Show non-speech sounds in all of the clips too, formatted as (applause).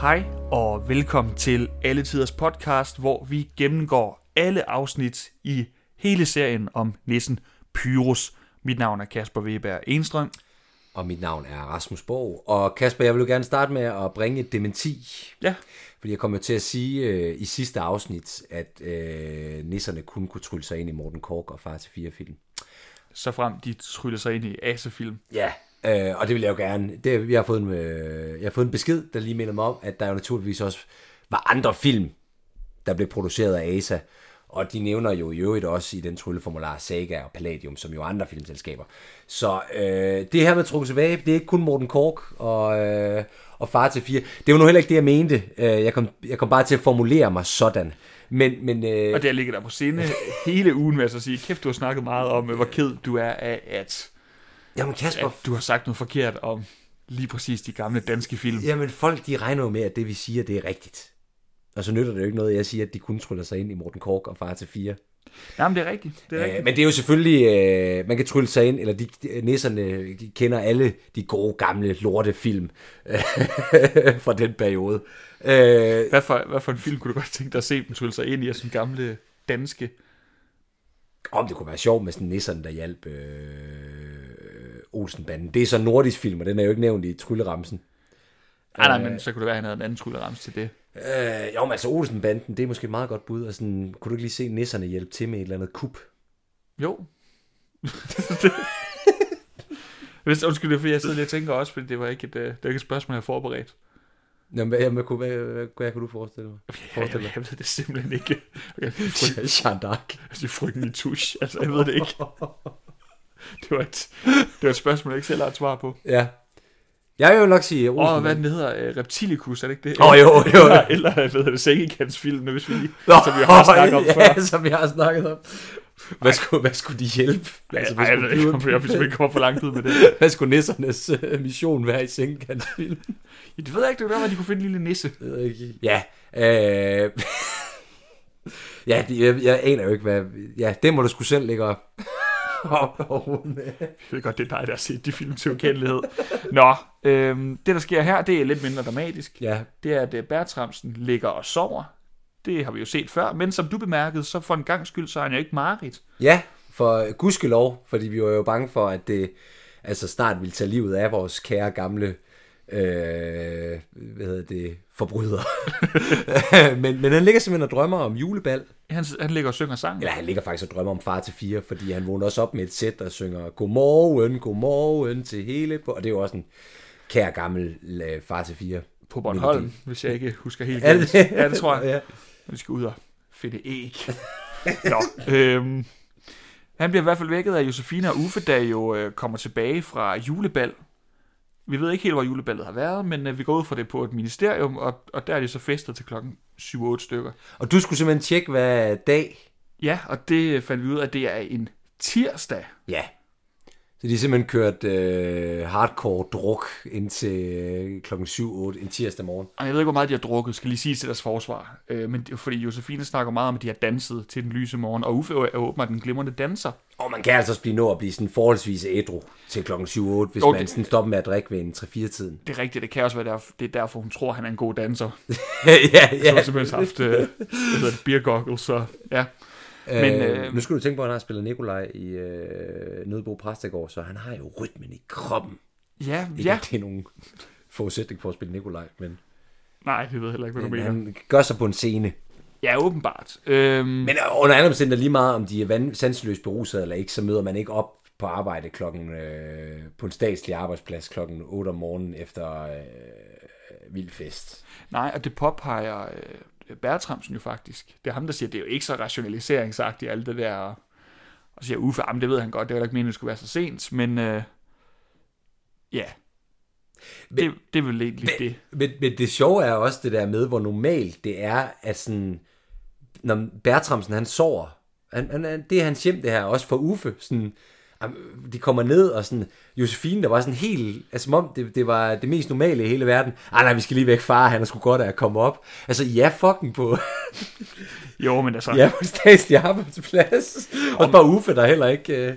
Hej og velkommen til Alle Tiders podcast, hvor vi gennemgår alle afsnit i hele serien om nissen Pyrus. Mit navn er Kasper Weber Enstrøm. Og mit navn er Rasmus Borg. Og Kasper, jeg vil jo gerne starte med at bringe et dementi. Ja, Fordi jeg kommer til at sige øh, i sidste afsnit, at øh, nisserne kun kunne trylle sig ind i Morten Kork og Far til fire film. så frem de tryller sig ind i Ase-film. Ja. Øh, og det vil jeg jo gerne. Det, jeg, har fået en, øh, jeg har fået en besked, der lige minder mig om, at der jo naturligvis også var andre film, der blev produceret af ASA. Og de nævner jo i øvrigt også i den trylleformular Saga og Palladium, som jo andre filmselskaber. Så øh, det her med trukket tilbage, det er ikke kun Morten Kork og, øh, og Far til fire. Det var nu heller ikke det, jeg mente. Øh, jeg, kom, jeg kom bare til at formulere mig sådan. Men, men øh, Og der ligger der på scene hele ugen med at sige, kæft, du har snakket meget om, øh, hvor ked du er af, at, jamen Kasper, at du har sagt noget forkert om lige præcis de gamle danske film. Jamen, folk de regner jo med, at det vi siger, det er rigtigt. Og så nytter det jo ikke noget, at jeg siger, at de kun tryller sig ind i Morten Kork og Far til fire. Jamen, det er rigtigt. Det er rigtigt. Øh, men det er jo selvfølgelig, øh, man kan trylle sig ind, eller de, de kender alle de gode gamle lortefilm øh, (laughs) fra den periode. Øh, Hvad for, hvad for en film kunne du godt tænke dig at se dem trylle sig ind i sådan gamle danske? om det kunne være sjovt med sådan nisserne, der hjalp øh, Olsenbanden. Det er så nordisk film, og den er jo ikke nævnt i trylleramsen. Nej, nej, men så kunne det være, at han havde en anden tryllerams til det. Øh, jo, men altså Olsenbanden, det er måske et meget godt bud. Og sådan, kunne du ikke lige se nisserne hjælpe til med et eller andet kup? Jo. (laughs) Hvis, undskyld, det er fordi, jeg sidder lige og tænker også, fordi det var ikke et, øh, det var ikke et spørgsmål, jeg havde forberedt. Jamen, hvad, hvad, hvad, hvad, hvad, kunne du forestille dig? Jeg, jeg, jeg ved det simpelthen ikke. (laughs) Okay, Jean d'Arc. altså, frygten i tusch. Altså, jeg ved det ikke. (laughs) (laughs) Det var et, det var et spørgsmål, jeg ikke selv har et svar på. Ja. Jeg vil jo nok sige Åh, oh, hvad den hedder? Uh, Reptilicus, er det ikke det? Åh, jo, jo. Eller, (laughs) eller hvad hedder det? Film, hvis vi lige, Nå, som vi har snakket om (laughs) ja, før. som vi har snakket om. Hvad skulle, hvad skulle de hjælpe? Altså, hvad, Ej, jeg ved ikke, om jeg simpelthen kommer for langt ud med det. hvad skulle nissernes uh, mission være i Sengekantsfilm? Ja, det ved jeg ikke, det være, at de kunne finde en lille nisse. Ja. Øh, ja, jeg, jeg aner jo ikke, hvad... Ja, det må du sgu selv lægge op. op over med. Jeg ved godt, det er dig, der har set de film til ukendelighed. Nå, øhm, det der sker her, det er lidt mindre dramatisk. Ja, Det er, at øh, Bertramsen ligger og sover. Det har vi jo set før, men som du bemærkede, så for en gang skyld, så er han jo ikke Marit. Ja, for gudskelov, fordi vi var jo bange for, at det altså snart ville tage livet af vores kære gamle øh, hvad hedder det, forbryder. (laughs) men, men han ligger simpelthen og drømmer om julebal. Han, han ligger og synger sang. Eller han ligger faktisk og drømmer om far til fire, fordi han vågner også op med et sæt, der synger Godmorgen, godmorgen til hele... Og det er jo også en kær gammel øh, far til fire. På Bornholm, melodi. hvis jeg ikke husker helt (laughs) Er det? Ja, det tror jeg. Ja. Vi skal ud og finde æg. Nå, øhm, han bliver i hvert fald vækket af Josefine og Uffe, der jo øh, kommer tilbage fra julebal. Vi ved ikke helt, hvor juleballet har været, men øh, vi går ud fra det på et ministerium, og, og der er de så festet til klokken 7-8 stykker. Og du skulle simpelthen tjekke, hvad dag... Ja, og det fandt vi ud af, at det er en tirsdag. Ja. Så de har simpelthen kørt øh, hardcore druk indtil øh, klokken 7-8 en tirsdag morgen. Og jeg ved ikke, hvor meget de har drukket, skal lige sige til deres forsvar. Øh, men fordi Josefine snakker meget om, at de har danset til den lyse morgen, og Uffe er åbenbart en glimrende danser. Og man kan altså også blive nå at blive sådan forholdsvis ædru til klokken 7-8, hvis Jo, man det- sådan stopper med at drikke ved en 3-4-tiden. Det er rigtigt, det kan også være, derfor, det er derfor, hun tror, han er en god danser. (laughs) ja, Jeg har simpelthen haft øh, beer goggles, så ja. Men, Men, øh, øh, nu skal du tænke på, at han har spillet Nikolaj i øh, Nødebo Præstegård, så han har jo rytmen i kroppen. Ja, Ikke, ja. det er nogen (laughs) forudsætning for at spille Nikolaj, men, Nej, det ved jeg heller ikke, hvad du men mener. han gør sig på en scene. Ja, åbenbart. Øhm, Men under alle omstændigheder lige meget, om de er van- sanseløst beruset eller ikke, så møder man ikke op på arbejde klokken, øh, på en statslig arbejdsplads klokken 8 om morgenen efter øh, vild fest. nej, og det påpeger øh, Bertramsen jo faktisk. Det er ham, der siger, det er jo ikke så rationaliseringsagtigt, alt det der. Og så siger Uffe, jamen det ved han godt, det var da ikke meningen, det skulle være så sent, men øh, ja. Det, det er vel egentlig det. Men, men det sjove er også det der med, hvor normalt det er, at sådan, når Bertramsen han sover, han, han, det er hans hjem det her, også for Uffe, sådan, de kommer ned, og sådan, Josefine, der var sådan helt, altså som om det, det var det mest normale i hele verden. Ej nej, vi skal lige væk, far, han er sgu godt af at komme op. Altså, ja, fucking på, (laughs) Jo, men altså, ja, på statslig arbejdsplads. Og bare Uffe, der er heller ikke, øh,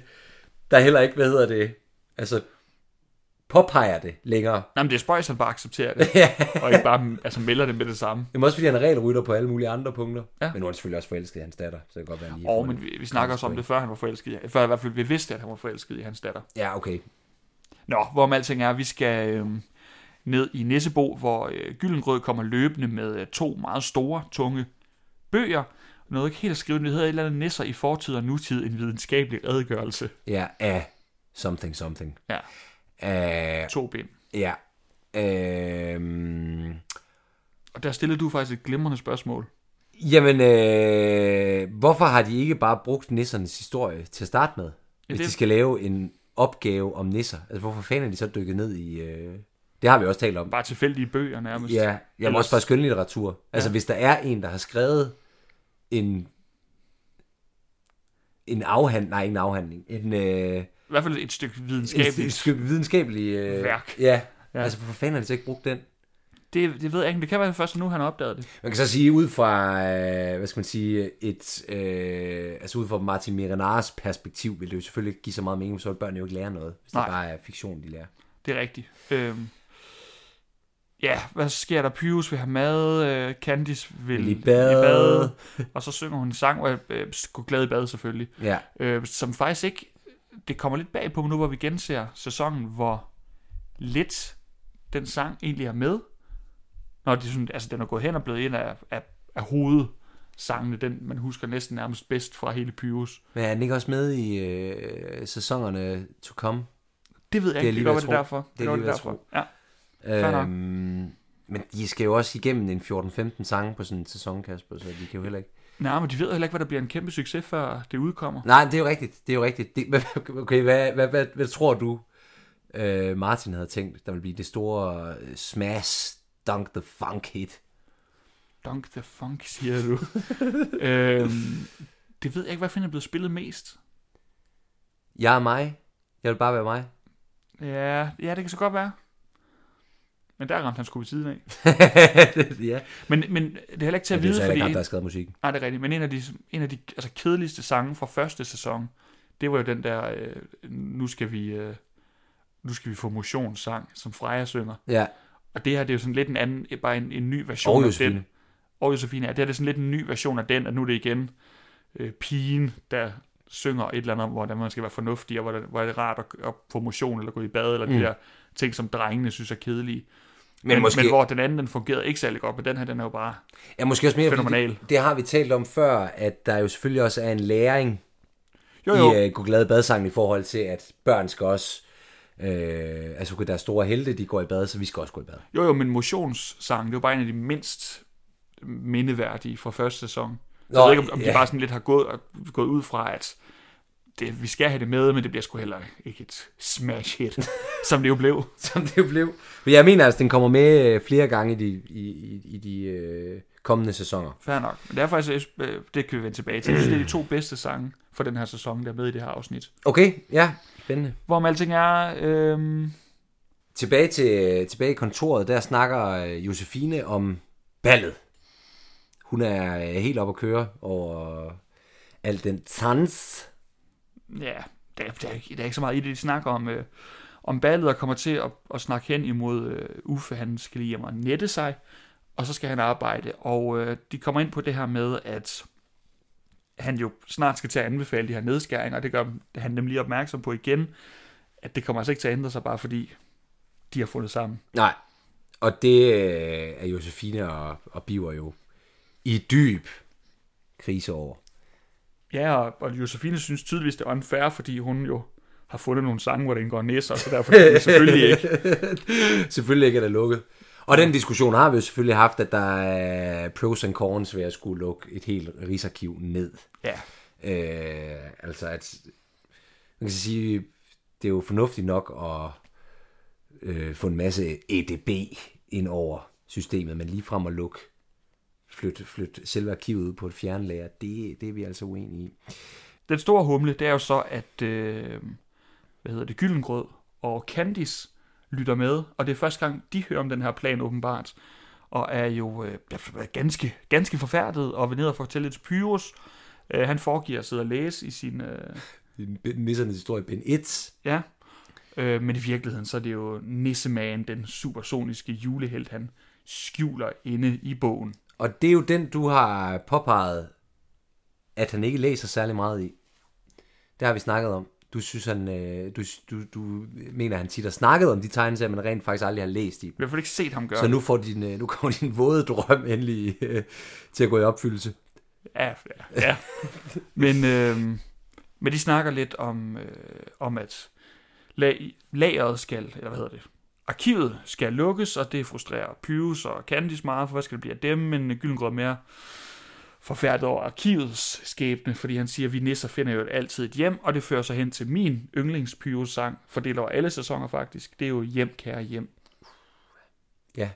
der er heller ikke, hvad hedder det, altså, påpeger det længere. Nej, men det er spøjs, han bare accepterer det, (laughs) og ikke bare altså, melder det med det samme. Det er også fordi, han er regelrytter på alle mulige andre punkter. Ja. Men nu er han selvfølgelig også forelsket i hans datter, så det kan godt være, han lige Og men en- vi, vi snakker også om det, før han var forelsket i, før i hvert fald vi vidste, at han var forelsket i hans datter. Ja, okay. Nå, hvorom alting er, vi skal øh, ned i Nissebo, hvor øh, Gyllengrød kommer løbende med øh, to meget store, tunge bøger. Noget ikke helt at skrive, det hedder et eller andet Nisser i fortid og nutid, en videnskabelig redegørelse. Ja, af something something. Ja, Af, to bind. ja. Øhm, Og der stillede du faktisk et glimrende spørgsmål. jamen, øh, hvorfor har de ikke bare brugt nissernes historie til at starte med? Hvis det- de skal lave en opgave om nisser. Altså, hvorfor fanden er de så dykket ned i... Øh, det har vi også talt om. Bare tilfældige bøger nærmest. Ja, jeg Ellers- også bare skønlitteratur. Altså, hvis der er en, der har skrevet en en afhandling, nej, ikke en afhandling, en, øh, I hvert fald et stykke et, videnskabeligt. et stykke videnskabelig øh, Værk. Ja. Ja. altså hvorfor fanden har de så ikke brugt den? Det, det ved jeg ikke, men det kan være først nu, han har opdaget det. Man kan så sige ud fra, øh, hvad skal man sige, et, øh, altså ud fra Martin Miranars perspektiv, vil det jo selvfølgelig ikke give så meget mening, så vil børn jo ikke lære noget, hvis Nej. det bare er fiktion, de lærer. Det er rigtigt. Øhm, ja, hvad sker der? Pyrus vil have mad, øh, Candice vil, Vil i bad. og så synger hun en sang, og øh, gå glad i bad selvfølgelig. Ja, Øh, som faktisk ikke, det kommer lidt bag på mig nu, hvor vi genser sæsonen, hvor lidt den sang egentlig er med. Når de sådan, altså, den er gået hen og blevet en af, af, af hovedsangene, den man husker næsten nærmest bedst fra hele Pyrus. men er den ikke også med i øh, sæsonerne to come? Det ved jeg Det er ikke, det kan ved godt at være det er derfor. Det er derfor. Ja. Øhm, men de skal jo også igennem en 14-15 sange på sådan en sæson, Kasper, så de kan jo heller ikke... Nej, men de ved heller ikke, hvad der bliver en kæmpe succes, før det udkommer. Nej, det er jo rigtigt, det er jo rigtigt. Det, okay, hvad, hvad, hvad, hvad tror du, øh, Martin havde tænkt, der ville blive det store øh, smash, dunk the funk hit? Dunk the funk, siger du. (laughs) øhm, det ved jeg ikke, hvad finder er blevet spillet mest. Jeg er mig, jeg vil bare være mig. Ja, ja, det kan så godt være. Men der ramte han sgu ved siden af. (laughs) ja. Men, men det er heller ikke til at Men det er vide, fordi... ham, der har skrevet musikken. Nej, det er rigtigt. Men en af de, en af de altså, kedeligste sange fra første sæson, det var jo den der, øh, nu skal vi... Øh, nu skal vi få motionssang, som Freja synger. Ja, Og det her, det er jo sådan lidt en anden, bare en, en ny version og af Josefine. den. Og Josefine, ja, det her det er sådan lidt en ny version af den, at nu er det igen øh, pigen, der synger et eller andet om, hvordan man skal være fornuftig, og hvor det, hvor det er rart at, at få motion, eller gå i bad, eller mm. de der ting, som drengene synes er kedelige. Men, men, måske- men hvor den anden, den fungerede ikke særlig godt, men den her, den er jo bare... Ja, måske også mere, Fænomenal. det, det har vi talt om før, at der jo selvfølgelig også er en læring Jo, jo, i uh, Gå Glade Badsangen i forhold til, at børn skal også... Øh, altså, der er store helte, de går i bad, så vi skal også gå i bad. jo, jo, men motionssang, det var bare en af de mindst mindeværdige fra første sæson. Så Nå, jeg ved ikke, om, om de ja. bare sådan lidt har gået, gået ud fra, at det, vi skal have det med, men det bliver sgu heller ikke et smash hit, (laughs) som det jo blev. Som det jo blev. Men jeg mener altså, den kommer med øh, flere gange i de, i, i, i de øh, kommende sæsoner. Fair nok. Men det er faktisk, øh, det kan vi vende tilbage til. Jeg synes, det er de to bedste sange for den her sæson, der er med i det her afsnit. Okay, ja, spændende. Hvorom alting er, øh, Tilbage, til, tilbage i kontoret, der snakker øh, Josefine om ballet. Hun er øh, helt op at køre over al den sans. Ja, der, er- der, er ikke, der er ikke så meget i det, de snakker om, øh, om ballet, og kommer til at, at snakke hen imod øh, Uffe, han skal lige hjem og nette sig, og så skal han arbejde, og øh, de kommer ind på det her med, at han jo snart skal til at anbefale de her nedskæringer, og det gør han nemlig opmærksom på igen, at det kommer altså ikke til at ændre sig, bare fordi de har fundet sammen. Nej, og det øh, er Josefine og, og Biver jo i dyb krise over. Ja, og, og Josefine synes tydeligvis, det er unfair, fordi hun jo har fundet nogle sange, hvor det indgår næsser, så derfor kan det selvfølgelig ikke. (laughs) Selvfølgelig ikke er det lukket. Og den diskussion har vi jo selvfølgelig haft, at der er pros and cons ved at skulle lukke et helt rigsarkiv ned. Ja, Øh, altså at, man kan sige, det er jo fornuftigt nok at øh, få en masse EDB ind over systemet, men lige frem at lukke, flytte, flytte selve arkivet ud på et fjernlager, det, det er vi altså uenige i. den store humle, det er jo så, at, øh, hvad hedder det, Gyllengrød og Candice lytter med, og det er første gang, de hører om den her plan åbenbart, og er jo øh, ganske, ganske forfærdet, og vil ned og fortælle det til Pyrus. Øh, han foregiver at sidde og læse i sin... Øh, Nissernes historie, Ben 1. ja, Øh, men i virkeligheden, så er det jo Nisseman, den supersoniske julehelt, han skjuler inde i bogen. Og det er jo den, du har påpeget, at han ikke læser særlig meget i. Det har vi snakket om. Du synes, han, øh, du, du, du mener, han tit har snakket om de tegneserier, men rent faktisk aldrig har læst i dem. Vi har i hvert fald ikke set ham gøre Så nu, får din, øh, nu kommer din våde drøm endelig øh, til at gå i opfyldelse. Ja, ja. ja. men, øh, men de snakker lidt om, øh, om at lag, lageret skal, eller hvad hedder det, arkivet skal lukkes, og det frustrerer Pyrus og Candice meget, for hvad skal det blive af dem, men Gyllengrød er mere forfærdet over arkivets skæbne, fordi han siger, at vi nisser finder jo altid et hjem, og det fører sig hen til min yndlings sang fordelt over alle sæsoner faktisk. Det er jo Hjem, kære hjem. Ja.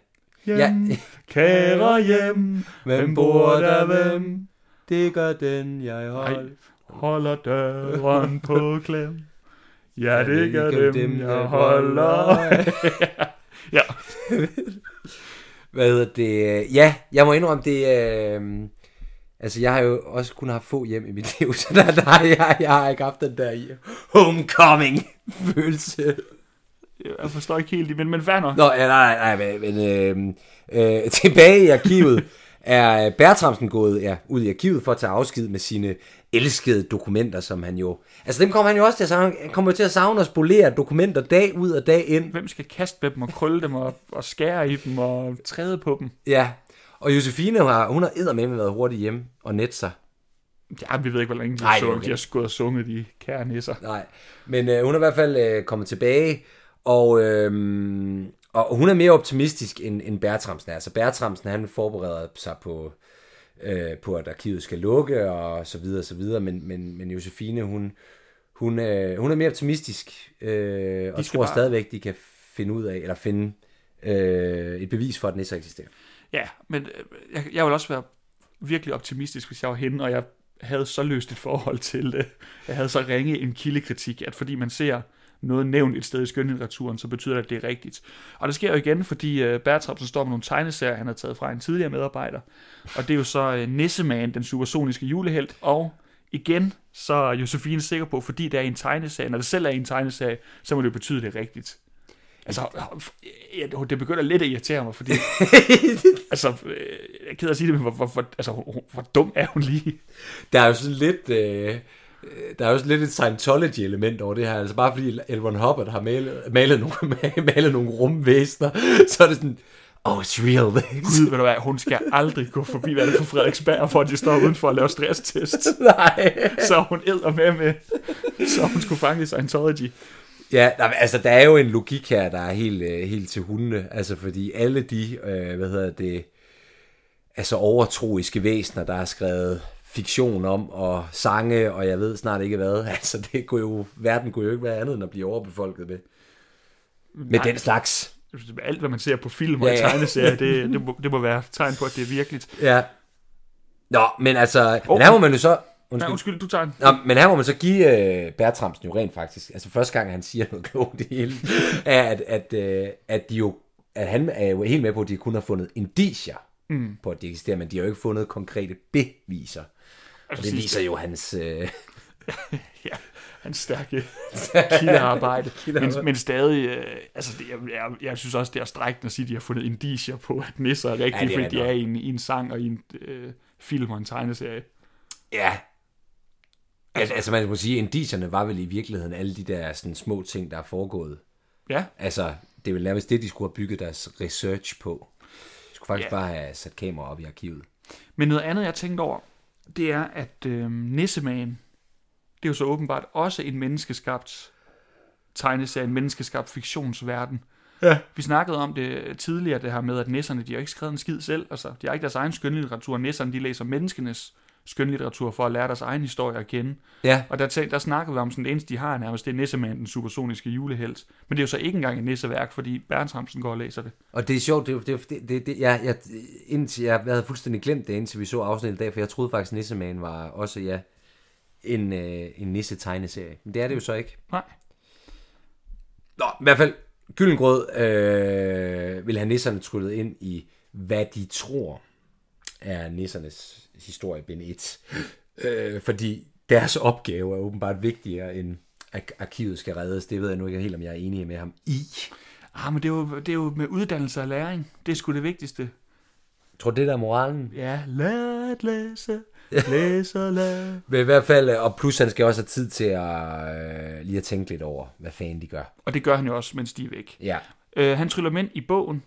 Hjem, Ja. (laughs) kære hjem, hvem bor der hvem? Det gør den, jeg Ej, holder døren på klem. Ja, det gør dem, jeg holder. (laughs) ja, Hvad hedder det? Ja, jeg må indrømme, det øh, Altså, jeg har jo også kun haft få hjem i mit liv, (laughs) så der, der jeg, jeg har ikke haft den der homecoming-følelse. jeg forstår ikke helt det, men, men fair nok. Nå, ja, nej, nej, nej, men, men øh, øh, tilbage i arkivet er Bertramsen gået ja, ud i arkivet for at tage afsked med sine elskede dokumenter, som han jo... Altså, dem kommer han jo også til at savne. Han kommer til at savne og spolere dokumenter dag ud og dag ind. Hvem skal kaste med dem og krølle dem og, og skære i dem og træde på dem? Ja, og Josefine har, hun har eddermame været hurtigt hjemme og net sig. Ja, vi ved ikke, hvor længe de Nej, sunget. okay. De har gået og sunget, de kære nisser. Nej, men øh, hun er i hvert fald øh, kommet tilbage, og, øh, og hun er mere optimistisk end, end Bertramsen er. Så Bertramsen, han forbereder sig på, øh, på, at arkivet skal lukke, og så videre, og så videre, men, men, men Josefine, hun, hun, øh, hun er mere optimistisk, øh, og tror bare- stadigvæk, de kan finde ud af, eller finde øh, et bevis for, at Nisser eksisterer. Ja, men øh, jeg, jeg vil også være virkelig optimistisk, hvis jeg var hende, og jeg havde så løst et forhold til det. Jeg havde så ringe en kildekritik, at fordi man ser noget nævnt et sted i skønlitteraturen, så betyder det, at det er rigtigt. Og det sker jo igen, fordi uh, Bertramsen står med nogle tegneserier, han har taget fra en tidligere medarbejder. Og det er jo så uh, Nisseman, den supersoniske julehelt, og igen, så er Josefine sikker på, fordi det er en tegneserie, når det selv er en tegneserie, så må det betyde, at det er rigtigt. Altså, det begynder lidt at irritere mig, fordi (laughs) altså, øh, jeg er ked at sige det, men hvor, hvor, hvor, altså, hvor, hvor dum er hun lige? Der er jo sådan lidt... Øh, der er sådan lidt et Scientology-element over det her. Altså bare fordi L. Ron Hubbard har malet, malet, nogle, (laughs) malet nogle rumvæsner, (laughs) så er det sådan... Oh, it's real. (laughs) Gud, ved du hvad, hun skal aldrig gå forbi, hvad er det for Frederiksberg, for at de står udenfor at lave stresstest. Nej. Så hun æder med med, så hun skulle fange i Scientology. Ja, der, altså der er jo en logik her, der er helt, øh, helt til hundene. Altså fordi alle de, øh, hvad hedder det, altså overtroiske væsener, der har skrevet fiktion om, og sange, og jeg ved snart ikke hvad. (laughs) Altså det kunne jo, verden kunne jo ikke være andet end at blive overbefolket med. Med den slags. Alt, hvad man ser på film og Ja, ja, tegneserier, (laughs) det, det, må, det må være tegn på, at det er virkeligt. Ja. Nå, men altså, oh. Men her må man jo så... Nej, Undskyld. undskyld, du tager en. Nå, men her må man så give øh, Bertramsen jo rent faktisk, altså første gang han siger noget klogt i hele, er at, at, øh, at de jo, at han er jo helt med på, at de kun har fundet indicier mm. på, at de eksisterer, men de har jo ikke fundet konkrete beviser. Og det viser jo hans... Øh, (laughs) Ja, hans stærke (laughs) kildearbejde. men, men stadig, øh, altså det, jeg, jeg, jeg synes også, det er strækkende at sige, at de har fundet indicier på, at nisser er rigtige, Ja, fordi de er i en, i en sang og i en øh, film og en tegneserie. ja. Altså, altså man må sige, at indicierne var vel i virkeligheden alle de der sådan, små ting, der er foregået. Ja, Altså, det er vel nærmest det, de skulle have bygget deres research på. De skulle faktisk Ja. bare have sat kamera op i arkivet. men noget andet, jeg tænkte over, det er, at øh, Nisseman, det er jo så åbenbart også en menneskeskabt tegneserie, en menneskeskabt fiktionsverden. Ja. Vi snakkede om det tidligere, det her med, at nisserne, de har ikke skrevet en skid selv. Altså, de har ikke deres egen skønlitteratur. Nisserne, de læser menneskenes skønlitteratur for at lære deres egen historie at kende. Ja, Og der, tænkte, der snakkede vi om, sådan det eneste, de har nærmest, det er Nisseman, den supersoniske julehelt. Men det er jo så ikke engang et nisseværk, fordi Berntramsen går og læser det. Og det er sjovt, det, er det, det, det, jeg, jeg, indtil, jeg, jeg havde fuldstændig glemt det, indtil vi så afsnittet i dag, for jeg troede faktisk, Nisseman var også, ja, en, øh, en nisse-tegneserie. Men det er det jo så ikke. Nej. Nå, i hvert fald, Gyllengrød øh, vil have nisserne tryllet ind i, hvad de tror er nissernes historie, bind 1. Øh, fordi deres opgave er åbenbart vigtigere end at arkivet skal reddes. Det ved jeg nu ikke helt, om jeg er enig med ham i. Ah, men det er, jo, det er jo med uddannelse og læring. Det er sgu det vigtigste. Tror, det der er moralen. Ja, lad at læse, læse og lad. (laughs) Men i hvert fald, og plus han skal også have tid til at øh, lige at tænke lidt over, hvad fanden de gør. Og det gør han jo også, mens de er væk. Ja. Øh, han tryller mænd i bogen,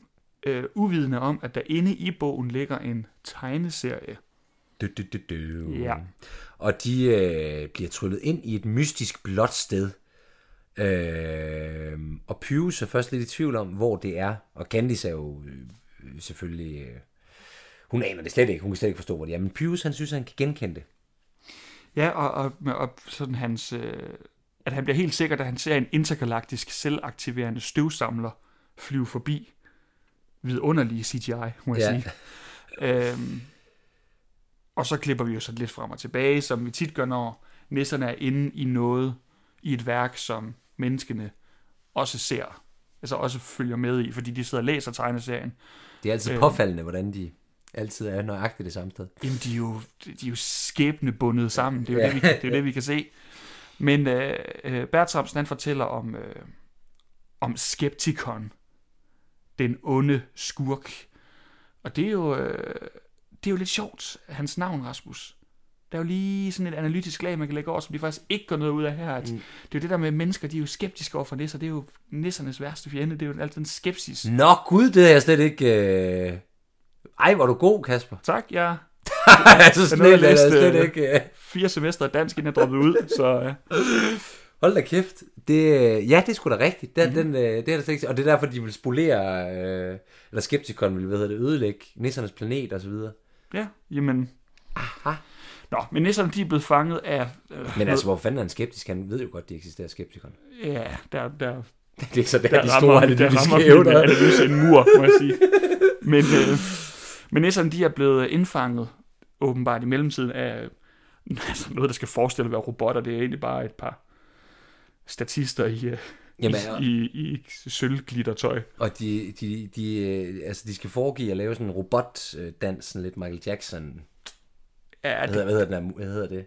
øh, uvidende om, at der inde i bogen ligger en tegneserie. Du, du, du, du. Ja. Og de øh, bliver tryllet ind i et mystisk blåt sted. Øh, og Pyrus er først lidt i tvivl om, hvor det er. Og Candice er jo øh, selvfølgelig... Øh, hun aner det slet ikke. Hun kan slet ikke forstå, hvor det er. Men Pyrus, han synes, han kan genkende det. Ja, og, og, og sådan hans, øh, at han bliver helt sikker, da han ser en intergalaktisk selvaktiverende støvsamler flyve forbi. Vidunderlige CGI, må jeg Ja. sige. Øhm, og så klipper vi jo så lidt frem og tilbage, som vi tit gør, når nisserne er inde i noget, i et værk, som menneskene også ser. Altså også følger med i, fordi de sidder og læser tegneserien. Det er altid Øh. påfaldende, hvordan de altid er nøjagtigt det samme sted. Jamen, de er jo, de er jo skæbnebundet sammen. Det er jo, Ja. det, vi, det, er jo det, vi kan se. Men øh, øh, Bertramsen, han fortæller om, øh, om Skeptikon. Den onde skurk. Og det er jo, øh, det er jo lidt sjovt, hans navn, Rasmus. Der er jo lige sådan et analytisk lag, man kan lægge over, som de faktisk ikke går noget ud af her. At Mm. Det er jo det der med mennesker, de er jo skeptiske over for nisser. Det er jo nissernes værste fjende. Det er jo altid en skepsis. Nå gud, det er jeg slet ikke... Øh... Ej, er du god, Kasper. Tak, (laughs) jeg altså, Jeg sådan nåede at er jeg læse, slet øh, ikke... Øh... fire semester af dansk, inden jeg droppede ud. Så øh, (laughs) Hold da kæft. Det, øh, ja, det er sgu da rigtigt. Mhm. mm-hmm. den, øh, det er der slet ikke. Og det er derfor, de vil spolere, øh, eller Skepticon vil, hvad hedder det, ødelægge nissernes planet og så videre. Ja, jamen... Aha. Nå, men nisserne de er blevet fanget af... Øh, Men altså, hvor fanden er han skeptisk? Han ved jo godt, de eksisterer Skepticon. Ja, der, der, (laughs) Det er så der, der de rammer, store der analytiske rammer min evner. analyse en mur, må jeg sige. (laughs) Men, øh, men nisserne de er blevet indfanget, åbenbart i mellemtiden, af (laughs) altså noget, der skal forestille at være robotter. Det er egentlig bare et par statister i, øh, Jamen, i, i, i sølvglittertøj. og de, de, de, øh, altså, de skal foregive at lave sådan en robotdans, sådan lidt Michael Jackson. Ja, Hvad det, hedder, hvad hedder, den her, hvad hedder det?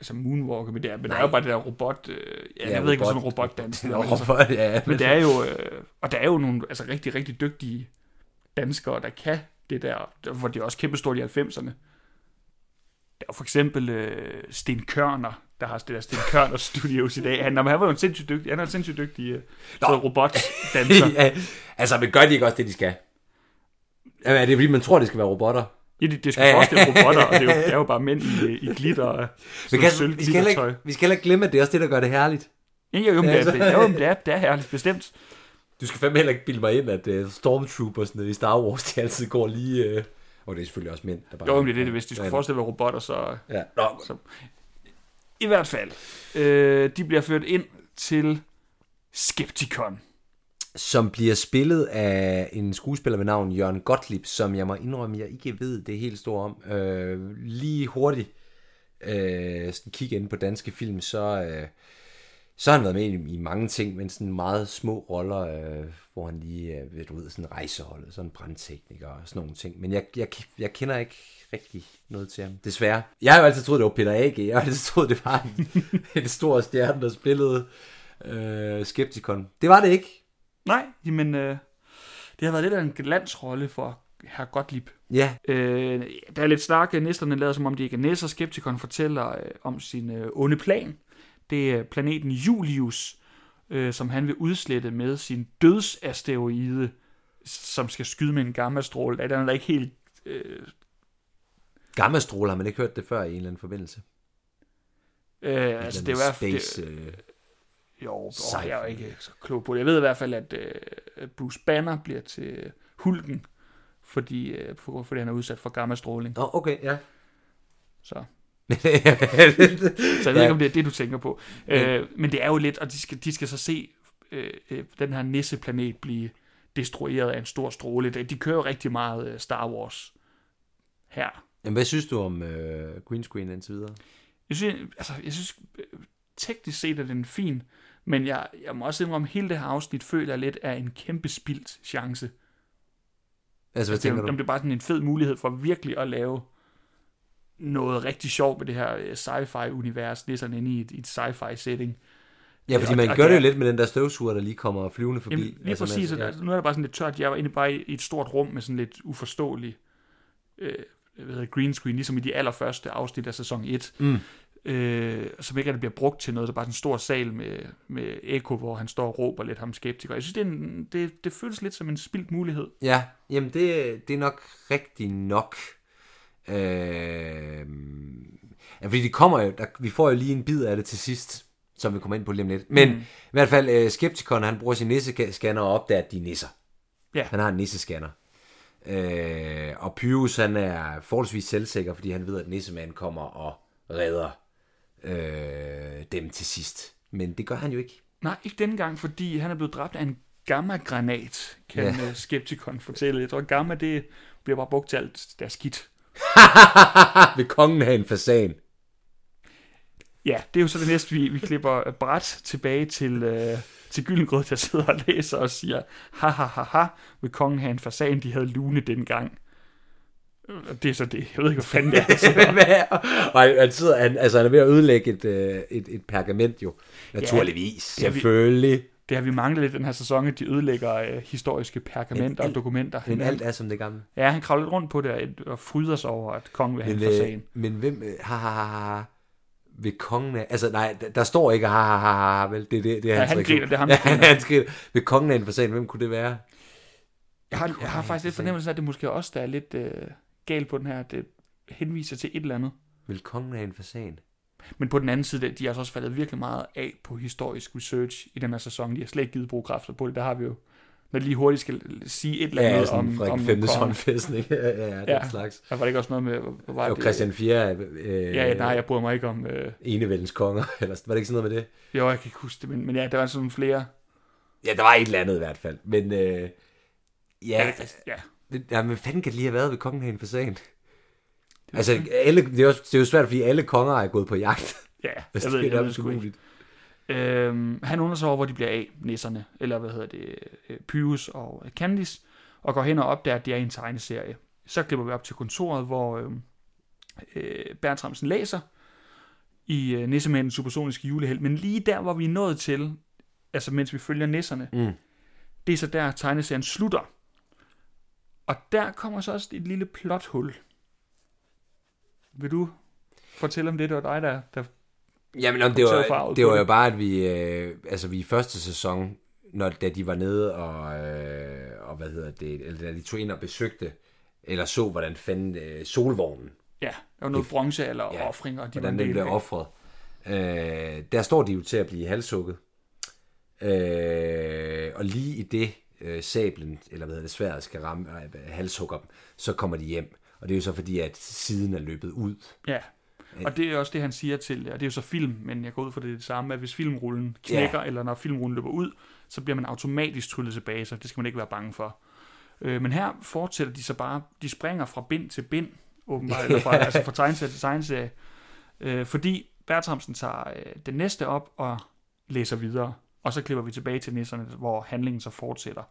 altså moonwalker, men det er, men det er Nej. jo bare det der robot... Øh, ja, Ja, jeg ved ikke, sådan en robot- robotdans (laughs) Den er, er men altså- robot, ja. Men det er jo, øh, og der er jo nogle altså, rigtig, rigtig dygtige danskere, der kan det der, hvor de er også kæmpestort i 90'erne. Der er for eksempel øh, Sten Kørner, der har der Sten Kørner Studios i dag. Han, han var jo en sindssygt dygtig, han er en sindssygt dygtig øh, så robotdanser. (laughs) ja, altså, men gør de ikke også det, de skal? Jamen, er det fordi, man tror, det skal være robotter? Ja, det, det skal forestille robotter, og det er, jo, (laughs) det er jo bare mænd i, i glitter og Vi, kan, sølv- vi, skal heller ikke, vi skal heller ikke glemme, at det er også det, der gør det herligt. Ja, jo, men det, er, det, jo, det, er, det er herligt, bestemt. Du skal fandme heller ikke bilde mig ind, at uh, Stormtroopers i Star Wars, de altid går lige... Uh... Og det er selvfølgelig også mænd, der bare... Jo, men det er det, hvis de skulle forestille være robotter, så... Ja. Nå, Så, i hvert fald, øh, de bliver ført ind til Skepticon. som bliver spillet af en skuespiller ved navn Jørgen Gottlieb, som jeg må indrømme, jeg ikke ved det helt store om. Øh, lige hurtigt øh, sådan kigge ind på danske film, så, øh, så har han været med i, i mange ting, men sådan meget små roller, øh, hvor han lige, øh, ved du ved, sådan rejseholdet, sådan brandtekniker og sådan nogle ting. Men jeg, jeg, jeg kender ikke rigtig noget til ham, desværre. Jeg har jo altid troet, det var Peter A.G. Jeg har altid troet, det var en, (laughs) en stor stjerne, der spillede øh, Skepticon. Det var det ikke. Nej, men øh, det har været lidt af en glansrolle for herr Gottlieb. Ja, Øh, der er lidt snak, næsterne lader som om de ikke er næsser. Skepticon fortæller øh, om sin øh, onde plan. Det er planeten Julius, øh, som han vil udslette med sin dødsasteroide, som skal skyde med en gammastråle. Der er den der ikke helt... Øh, Gammastråle har man ikke hørt det før i en eller anden forbindelse. øh, altså, det er i hvert fald... Space, øh, jo, åh, jeg er ikke så klog på det. Jeg ved i hvert fald, at øh, Bruce Banner bliver til Hulken, fordi, øh, for- fordi han er udsat for gammastråling. Nå, okay, ja. Så. (laughs) Så jeg ved Ja. ikke, om det er det, du tænker på. Øh, men det er jo lidt, og de skal, de skal så se øh, øh, den her nisseplanet blive destrueret af en stor stråle. De kører jo rigtig meget øh, Star Wars her. Jamen, hvad synes du om øh, green screen indtil videre? Jeg synes, altså, jeg synes øh, teknisk set er den fin, men jeg, jeg må også indrømme, at hele det her afsnit føler jeg lidt er en kæmpe spildt chance. Altså, hvad Det, tænker er- du? det er bare sådan en fed mulighed for virkelig at lave noget rigtig sjovt med det her øh, sci-fi-univers, det er sådan inde i et, et sci-fi setting. Ja, fordi Og- man og gør det jo lidt med den der støvsuger, der lige kommer flyvende forbi. Jamen, lige altså, præcis. man- Ja. Nu er der bare sådan lidt tørt. Jeg var inde bare i et stort rum med sådan lidt uforståelig øh, hvad hedder, det, green screen, ligesom i de allerførste afsnit af sæson 1. Mm. Øh, som ikke rigtig bliver brugt til noget. Det er bare sådan en stor sal med, med Echo, hvor han står og råber lidt ham skeptiker. Jeg synes, det, er en, det, det føles lidt som en spildt mulighed. Ja, jamen det, det er nok rigtigt nok. Øh, ja, fordi det kommer jo, der, vi får jo lige en bid af det til sidst, som vi kommer ind på lige om lidt. Men mm. i hvert fald, øh, Skeptikon, han bruger sin nissescanner og opdager, at de er nisser. Ja. Han har en nissescanner. Øh, og Pyrus, han er forholdsvis selvsikker, fordi han ved, at Nissemanden kommer og redder øh, dem til sidst. Men det gør han jo ikke. Nej, ikke denne gang, fordi han er blevet dræbt af en gamma-granat, kan Ja. ja. Skeptikon fortælle. Jeg tror, gamma, det bliver bare brugt til alt der er skidt. (laughs) Vil kongen have en fasan? Ja, det er jo så det næste, vi, vi klipper bræt tilbage til, øh, til Gyllengrød, der sidder og læser og siger, ha ha ha ha, vil kongen have en fasan, de havde lune dengang. Det er så det. Jeg ved ikke, hvad fanden det er. Altså. (laughs) Og han, sidder, han, altså, han er ved at ødelægge et, øh, et, et pergament jo. Naturligvis. vi- Selvfølgelig. Det har vi manglet lidt den her sæson, at de ødelægger øh, historiske pergamenter Men og dokumenter. Men alt er som det gamle. Ja, han kravler lidt rundt på det og, og fryder sig over, at kongen vil have Men, en øh, fasan. men hvem... øh, Ha, ha, ha, ha, ved kongen af... Altså, nej, der, står ikke ha, ha, ha, ha, vel? Det, det, det er Ja, han griner, det er ham, Ja, (laughs) han, griner. Ved kongen af en fasan, hvem kunne det være? Jeg har, jeg har faktisk lidt fornemmelse af, at det måske også der er lidt øh, galt på den her. Det henviser til et eller andet. Vil kongen af en fasan? Men på den anden side, de har altså også faldet virkelig meget af på historisk research i den her sæson. De har slet ikke givet bruge kræfter på det. Der har vi jo, når de lige hurtigt skal sige et eller andet Ja, sådan om, Frederik om 5. kongen. håndfæstning. ja, ja, ja, den Ja. slags. Der var det ikke også noget med, var Jo, det? Christian 4. Øh, Ja, ja, nej, jeg bryder mig ikke om... Øh, Enevældens konger, (laughs) eller var det ikke sådan noget med det? jo, jeg kan ikke huske det, men, men ja, der var sådan flere... Ja, der var et eller andet i hvert fald. Men øh, ja, Ja, ja, det, ja, men fanden kan det lige have været ved kongen af en fasan? Altså, alle, det, er jo, det er jo svært, fordi alle konger er gået på jagt. ja (laughs) Altså, jeg ved, det er det nærmest umuligt. Øhm, han undersøger, hvor de bliver af, nisserne, eller hvad hedder det, øh, Pyrus og Candice, og går hen og opdager, at de er en tegneserie. Så klipper vi op til kontoret, hvor øh, øh, Bertramsen læser i øh, Nissemandens supersoniske juleheld, men lige der, hvor vi er nået til, altså mens vi følger nisserne, Mm. det er så der, tegneserien slutter. Og der kommer så også et lille plothul. Vil du fortælle om det? Det var dig, der, der Jamen, om det var, det var jo bare, at vi, øh, altså vi i første sæson, når, da de var nede og, øh, og hvad hedder det, eller da de tog ind og besøgte, eller så, hvordan fanden øh, solvognen, Ja, der var noget bronze eller Ja, offringer, de hvordan en den blev offret. Øh, der står de jo til at blive halshugget. Øh, og lige i det øh, sablen, eller hvad hedder det, sværet skal ramme øh, halshugger dem, så kommer de hjem. Og det er jo så fordi, at siden er løbet ud. Ja, og det er også det, han siger til, og det er jo så film, men jeg går ud fra det, det samme, at hvis filmrullen knækker, Ja. eller når filmrullen løber ud, så bliver man automatisk tryllet tilbage, så det skal man ikke være bange for. Øh, men her fortsætter de så bare, de springer fra bind til bind, åbenbart, eller fra, (laughs) altså fra tegneserie til tegneserie, øh, fordi Bertramsen tager øh, det næste op og læser videre, og så klipper vi tilbage til nisserne, hvor handlingen så fortsætter.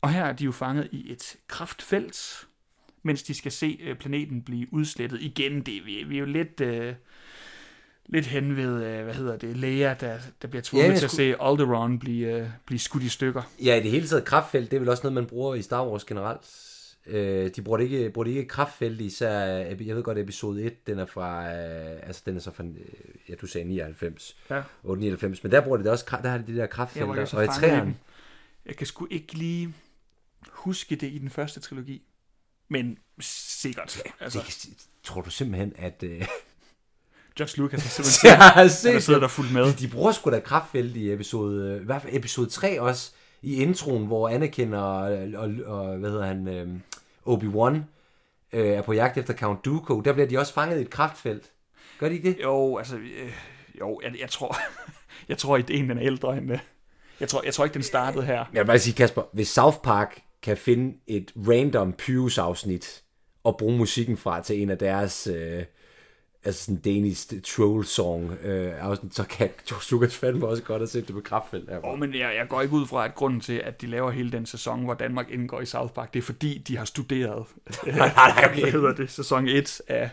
Og her er de jo fanget i et kraftfelt, mens de skal se øh, planeten blive udslettet igen. Det, vi, vi er jo lidt, øh, lidt hen ved, øh, hvad hedder det, Leia, der, der bliver tvunget Ja, ja, til at skulle- se Alderaan blive, øh, blive skudt i stykker. Ja, i det hele taget kraftfelt, det er vel også noget, man bruger i Star Wars generelt. Øh, de bruger det ikke, bruger det ikke kraftfelt, især, jeg ved godt, episode 1, den er fra, øh, altså den er så fra, øh, ja, du sagde 99, Ja. 899, men der bruger de det også, der har de de der ikke så og i træerne. Jeg kan sgu ikke lige huske det i den første trilogi. Men sikkert. Altså, det, tror du simpelthen, at... Øh, (laughs) George Lucas har simpelthen (laughs) han set har siddet det. der fuldt med. De bruger sgu da kraftfelt i episode, øh, i hvert fald episode 3 også, i introen, hvor Anakin og, og, og hvad hedder han, øh, Obi-Wan øh, er på jagt efter Count Dooku, der bliver de også fanget i et kraftfelt. Gør de ikke det? Jo, altså, øh, jo, jeg, jeg tror, (laughs) jeg tror, ideen den er ældre end det. Jeg tror, jeg tror ikke, den startede her. Jeg vil bare sige, Kasper, hvis South Park kan finde et random Pyrus-afsnit og bruge musikken fra til en af deres øh, altså sådan Danish troll song øh, afsnit, så kan George Lucas fandme også godt have set det på kraftfelt. Her. Oh, men jeg, jeg går ikke ud fra, at grunden til, at de laver hele den sæson, hvor Danmark indgår i South Park, det er fordi, de har studeret (laughs) nej, nej, okay. (laughs) hvad hedder det, sæson 1 af,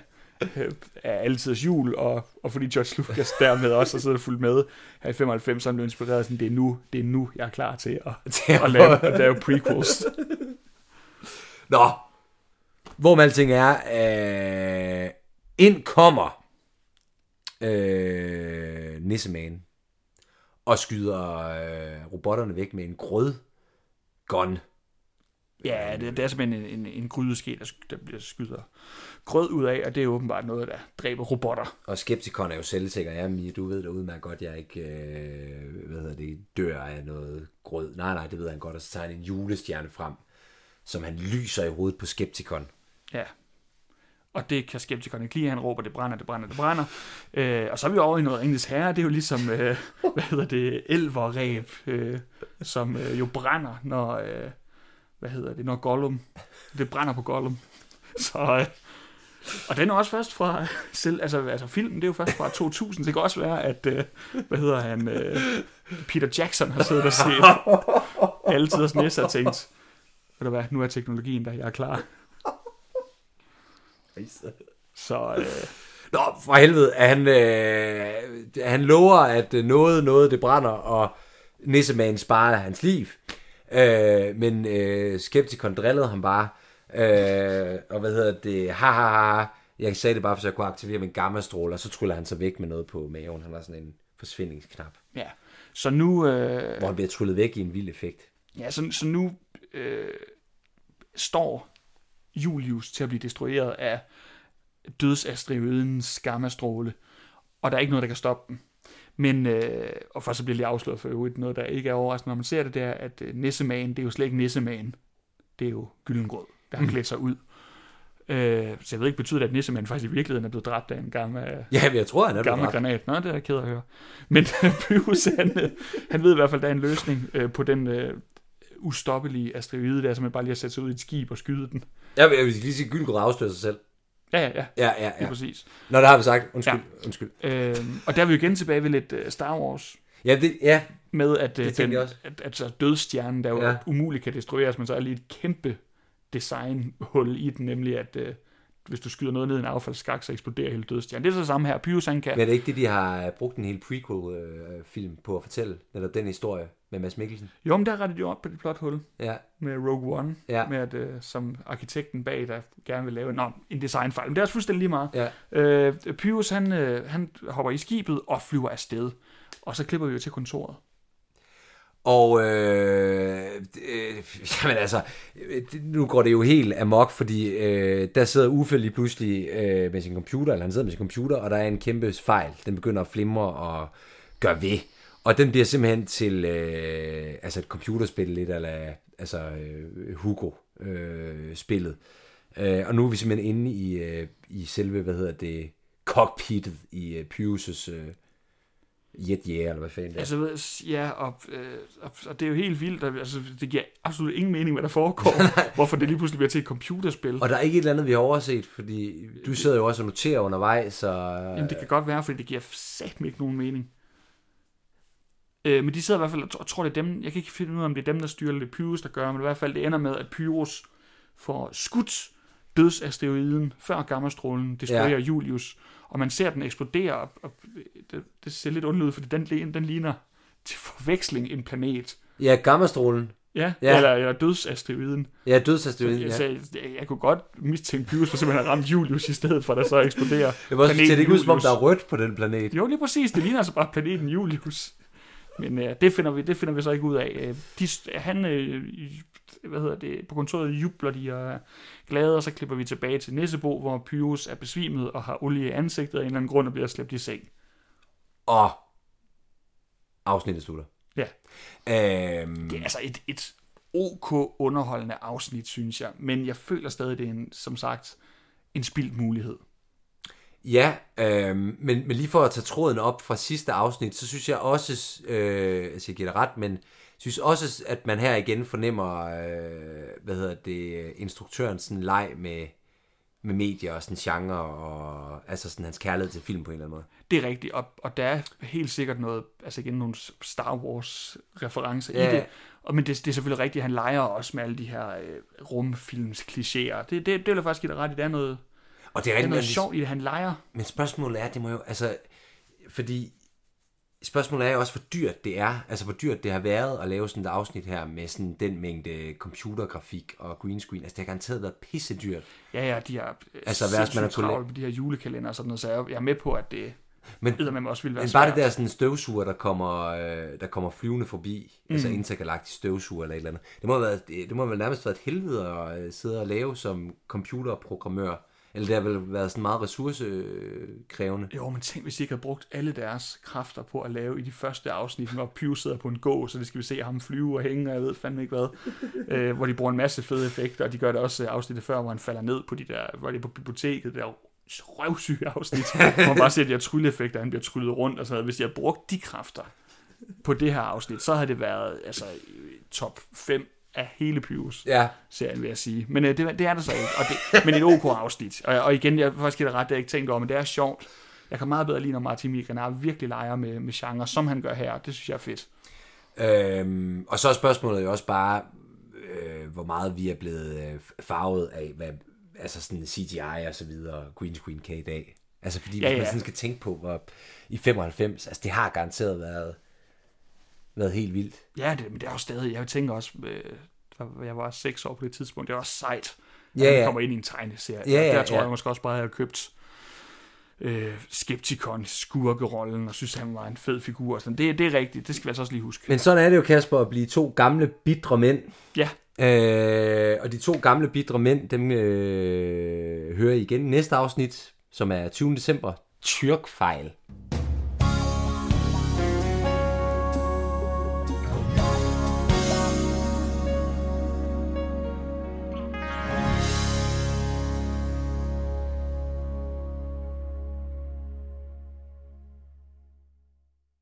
af altidens jul, og, og fordi George Lucas dermed også har siddet og fulgt med her i 95, så han blev inspireret sådan, det er nu, det er nu, jeg er klar til at, (laughs) at lave, at lave prequels. (laughs) Nå, hvor med alting er, øh, ind kommer øh, Nisseman og skyder øh, robotterne væk med en grød gun. Ja, det, det er simpelthen en, en, en grydeske, der, der bliver skyder grød ud af, og det er åbenbart noget, der dræber robotter. Og Skepticon er jo selvsikker. Ja, Mie, du ved da udmærket godt, jeg ikke øh, hvad hedder det, dør af noget grød. Nej, nej, det ved han godt. Og så tager han en julestjerne frem, som han lyser i hovedet på Skepticon. Ja. Og det kan Skepticon ikke lide. Han råber, det brænder, det brænder, det brænder. Øh, og så er vi over i noget Ringens Herre. Det er jo ligesom, øh, (laughs) hvad hedder det, elverræb, øh, som øh, jo brænder, når, øh, hvad hedder det, når Gollum, det brænder på Gollum. (laughs) Så, øh, og den er også først fra, (laughs) selv, altså, altså filmen, det er jo først fra 2000. Det kan også være, at, øh, hvad hedder han, øh, Peter Jackson har siddet og set (laughs) alle tiders næste og tænkt, ved du hvad, nu er teknologien der, jeg er klar. Så øh, Nå, for helvede, han, øh, han lover, at noget, noget, det brænder, og Nisseman sparer hans liv. Øh, men øh, Skepticon drillede ham bare, øh, og hvad hedder det, ha, ha, ha, ha. jeg sagde det bare, for jeg kunne aktivere min gammastråle, og så tryller han sig væk med noget på maven. Han har sådan en forsvindingsknap, ja, så nu, øh, hvor han bliver tryllet væk i en vild effekt. ja, så, så nu øh, står Julius til at blive destrueret af dødsasteroidens gammastråle, og der er ikke noget, der kan stoppe den. Men, øh, og for så bliver lige afsløret for øvrigt, noget der ikke er overraskende, når man ser det, det er, at øh, Nissemagen, det er jo slet ikke Nissemagen. Det er jo Gyllengrød, der har klædt sig ud. Øh, så jeg ved ikke, betyder det, at Nissemagen faktisk i virkeligheden er blevet dræbt af en gammel, Ja, men jeg tror, han er gammel granat. Nå, det er jeg ked af at høre. Men (laughs) Pyrus, han, øh, han ved i hvert fald, at der er en løsning øh, på den øh, ustoppelige asteroide, der er simpelthen bare lige at sætte sig ud i et skib og skyde den. Jeg vil, jeg vil lige sige, at Gyllengrød afslører sig selv. Ja, ja, ja. Ja, ja, Ja. præcis. Nå, det har vi sagt. Undskyld, ja. undskyld. Øh, og der er vi jo igen tilbage ved lidt øh, Star Wars, Ja, det, ja, med at, øh, Det den, at, at så dødstjernen, der jo ja. umuligt kan destrueres, men så er lige et kæmpe designhul i den, nemlig at øh, hvis du skyder noget ned i en affaldsskak, så eksploderer hele dødstjernen. Det er så det samme her. Pyrus, han kan... Men er det ikke det, de har brugt en hel prequel-film på at fortælle? Eller den historie med Mads Mikkelsen? Jo, men der rettede de op på det plothul Ja. med Rogue One, Ja. med at, øh, som arkitekten bag, der gerne vil lave nå, en designfejl. Men det er også fuldstændig lige meget. Ja. Øh, Pyrus, han, øh, han hopper i skibet og flyver afsted. Og så klipper vi jo til kontoret. Og øh, øh, (laughs) jamen altså, nu går det jo helt amok, fordi øh, der sidder Uffe lige pludselig øh, med sin computer, eller han sidder med sin computer, og der er en kæmpe fejl. Den begynder at flimre og gøre ved. Og den bliver simpelthen til øh, altså et computerspil lidt, eller altså øh, Hugo-spillet. Øh, øh, og nu er vi simpelthen inde i, øh, i selve, hvad hedder det, cockpittet i øh, Pius' øh, Jet Jager, eller hvad fanden det er. Altså, ja, og, øh, og, og det er jo helt vildt. og, Altså, det giver absolut ingen mening, hvad der foregår. (laughs) hvorfor det lige pludselig bliver til et computerspil. Og der er ikke et eller andet, vi har overset, fordi du sidder jo også og noterer undervejs, så... Jamen, det kan godt være, fordi det giver satme ikke nogen mening. Øh, men de sidder i hvert fald, og tror, det er dem, jeg kan ikke finde ud af, om det er dem, der styrer, eller det er Pyrus, der gør, men i hvert fald, det ender med, at Pyrus får skudt dødsasteroiden, før gammastrålen destruerer Ja. Julius, og man ser den eksplodere, og, og det, det ser lidt underligt ud, fordi den, den ligner til forveksling en planet. Ja, gammastrålen. Ja, Ja. Eller, eller dødsasteroiden. Ja, dødsasteroiden. Ja. Så jeg, jeg, jeg kunne godt mistænke Pyrus for simpelthen at ramme Julius i stedet for, at der så eksploderer (laughs) Det var også, det ikke ud, som om der er rødt på den planet. Jo, lige præcis. Det ligner altså bare planeten Julius. Men øh, det, finder vi, det finder vi så ikke ud af. Øh, de, han, øh, hvad hedder det, på kontoret jubler de og er glade, og så klipper vi tilbage til Nissebo, hvor Pyrus er besvimet og har olie i ansigtet af en eller anden grund og bliver slæbt i seng. Og afsnittet slutter. Ja. Øhm, Det er altså et, et ok underholdende afsnit, synes jeg. Men jeg føler stadig, det er en, som sagt en spildt mulighed. Ja, øh, men, men lige for at tage tråden op fra sidste afsnit, så synes jeg også, øh, altså jeg giver det ret, men synes også, at man her igen fornemmer, øh, hvad hedder det, instruktørens sådan leg med, med medier og sådan genre, og altså sådan hans kærlighed til film på en eller anden måde. Det er rigtigt, og, og der er helt sikkert noget, altså igen nogle Star Wars referencer Ja. i det, og, men det, det er selvfølgelig rigtigt, han leger også med alle de her øh, rumfilms klichéer. Det, det, det vil jeg faktisk give dig ret i, det er noget, Og det er Der er rigtig noget sjovt i det, han leger. Men spørgsmålet er, det må jo, altså, fordi spørgsmålet er også, hvor dyrt det er, altså hvor dyrt det har været at lave sådan et afsnit her med sådan den mængde computergrafik og green screen. Altså det har garanteret været pisse dyrt. Ja, ja, de har Altså, hvad man har travlt med de her julekalender og sådan noget, så jeg er- jeg med på, at det Men, eddermame også ville være men bare det der sådan støvsuger, der kommer, øh, der kommer flyvende forbi, mm. altså intergalaktisk støvsuger eller et eller andet. Det må, have været, det, må vel nærmest været et helvede at øh, sidde og lave som computerprogrammør. Eller det har vel været sådan meget ressourcekrævende. Jo, men tænk, hvis de ikke havde brugt alle deres kræfter på at lave i de første afsnit, hvor Pew sidder på en gå, så det skal vi se ham flyve og hænge, og jeg ved fandme ikke hvad. øh, hvor de bruger en masse fede effekter, og de gør det også øh, afsnittet før, hvor han falder ned på de der, hvor de er på biblioteket, der røvsyge afsnit, hvor man bare ser de her trylleeffekter, han bliver tryllet rundt, og så hvis de havde brugt de kræfter på det her afsnit, så havde det været altså top 5 af hele Pews Ja, serien, vil jeg sige. Men øh, det, det er det så ikke. Og det, men et ok afsnit. Og, og igen, jeg faktisk ikke ret, det har jeg ikke tænkt over, men det er sjovt. Jeg kan meget bedre lide, når Martin Migrenar virkelig leger med, med genre, som han gør her. Det synes jeg er fedt. Øhm, og så er spørgsmålet jo også bare, øh, hvor meget vi er blevet øh, farvet af, hvad, altså sådan CGI og så videre, green screen kan i dag. Altså fordi Ja, hvis man ja. sådan skal tænke på, hvor i 95, altså det har garanteret været, været helt vildt. Ja, det, men det er jo stadig, jeg tænker også, øh, jeg var seks år på det tidspunkt, det er også sejt, at Ja, man kommer ind i en tegneserie. Ja, ja, der tror ja. jeg måske også bare, at jeg havde købt øh, Skepticon, skurkerollen, og synes, han var en fed figur. og Sådan. Det, det er rigtigt, det skal vi altså også lige huske. Men sådan er det jo, Kasper, at blive to gamle, bitre mænd. Ja, Øh, og de to gamle, bitre mænd, dem øh, hører I igen næste afsnit, som er 20. december. Tyrkfejl.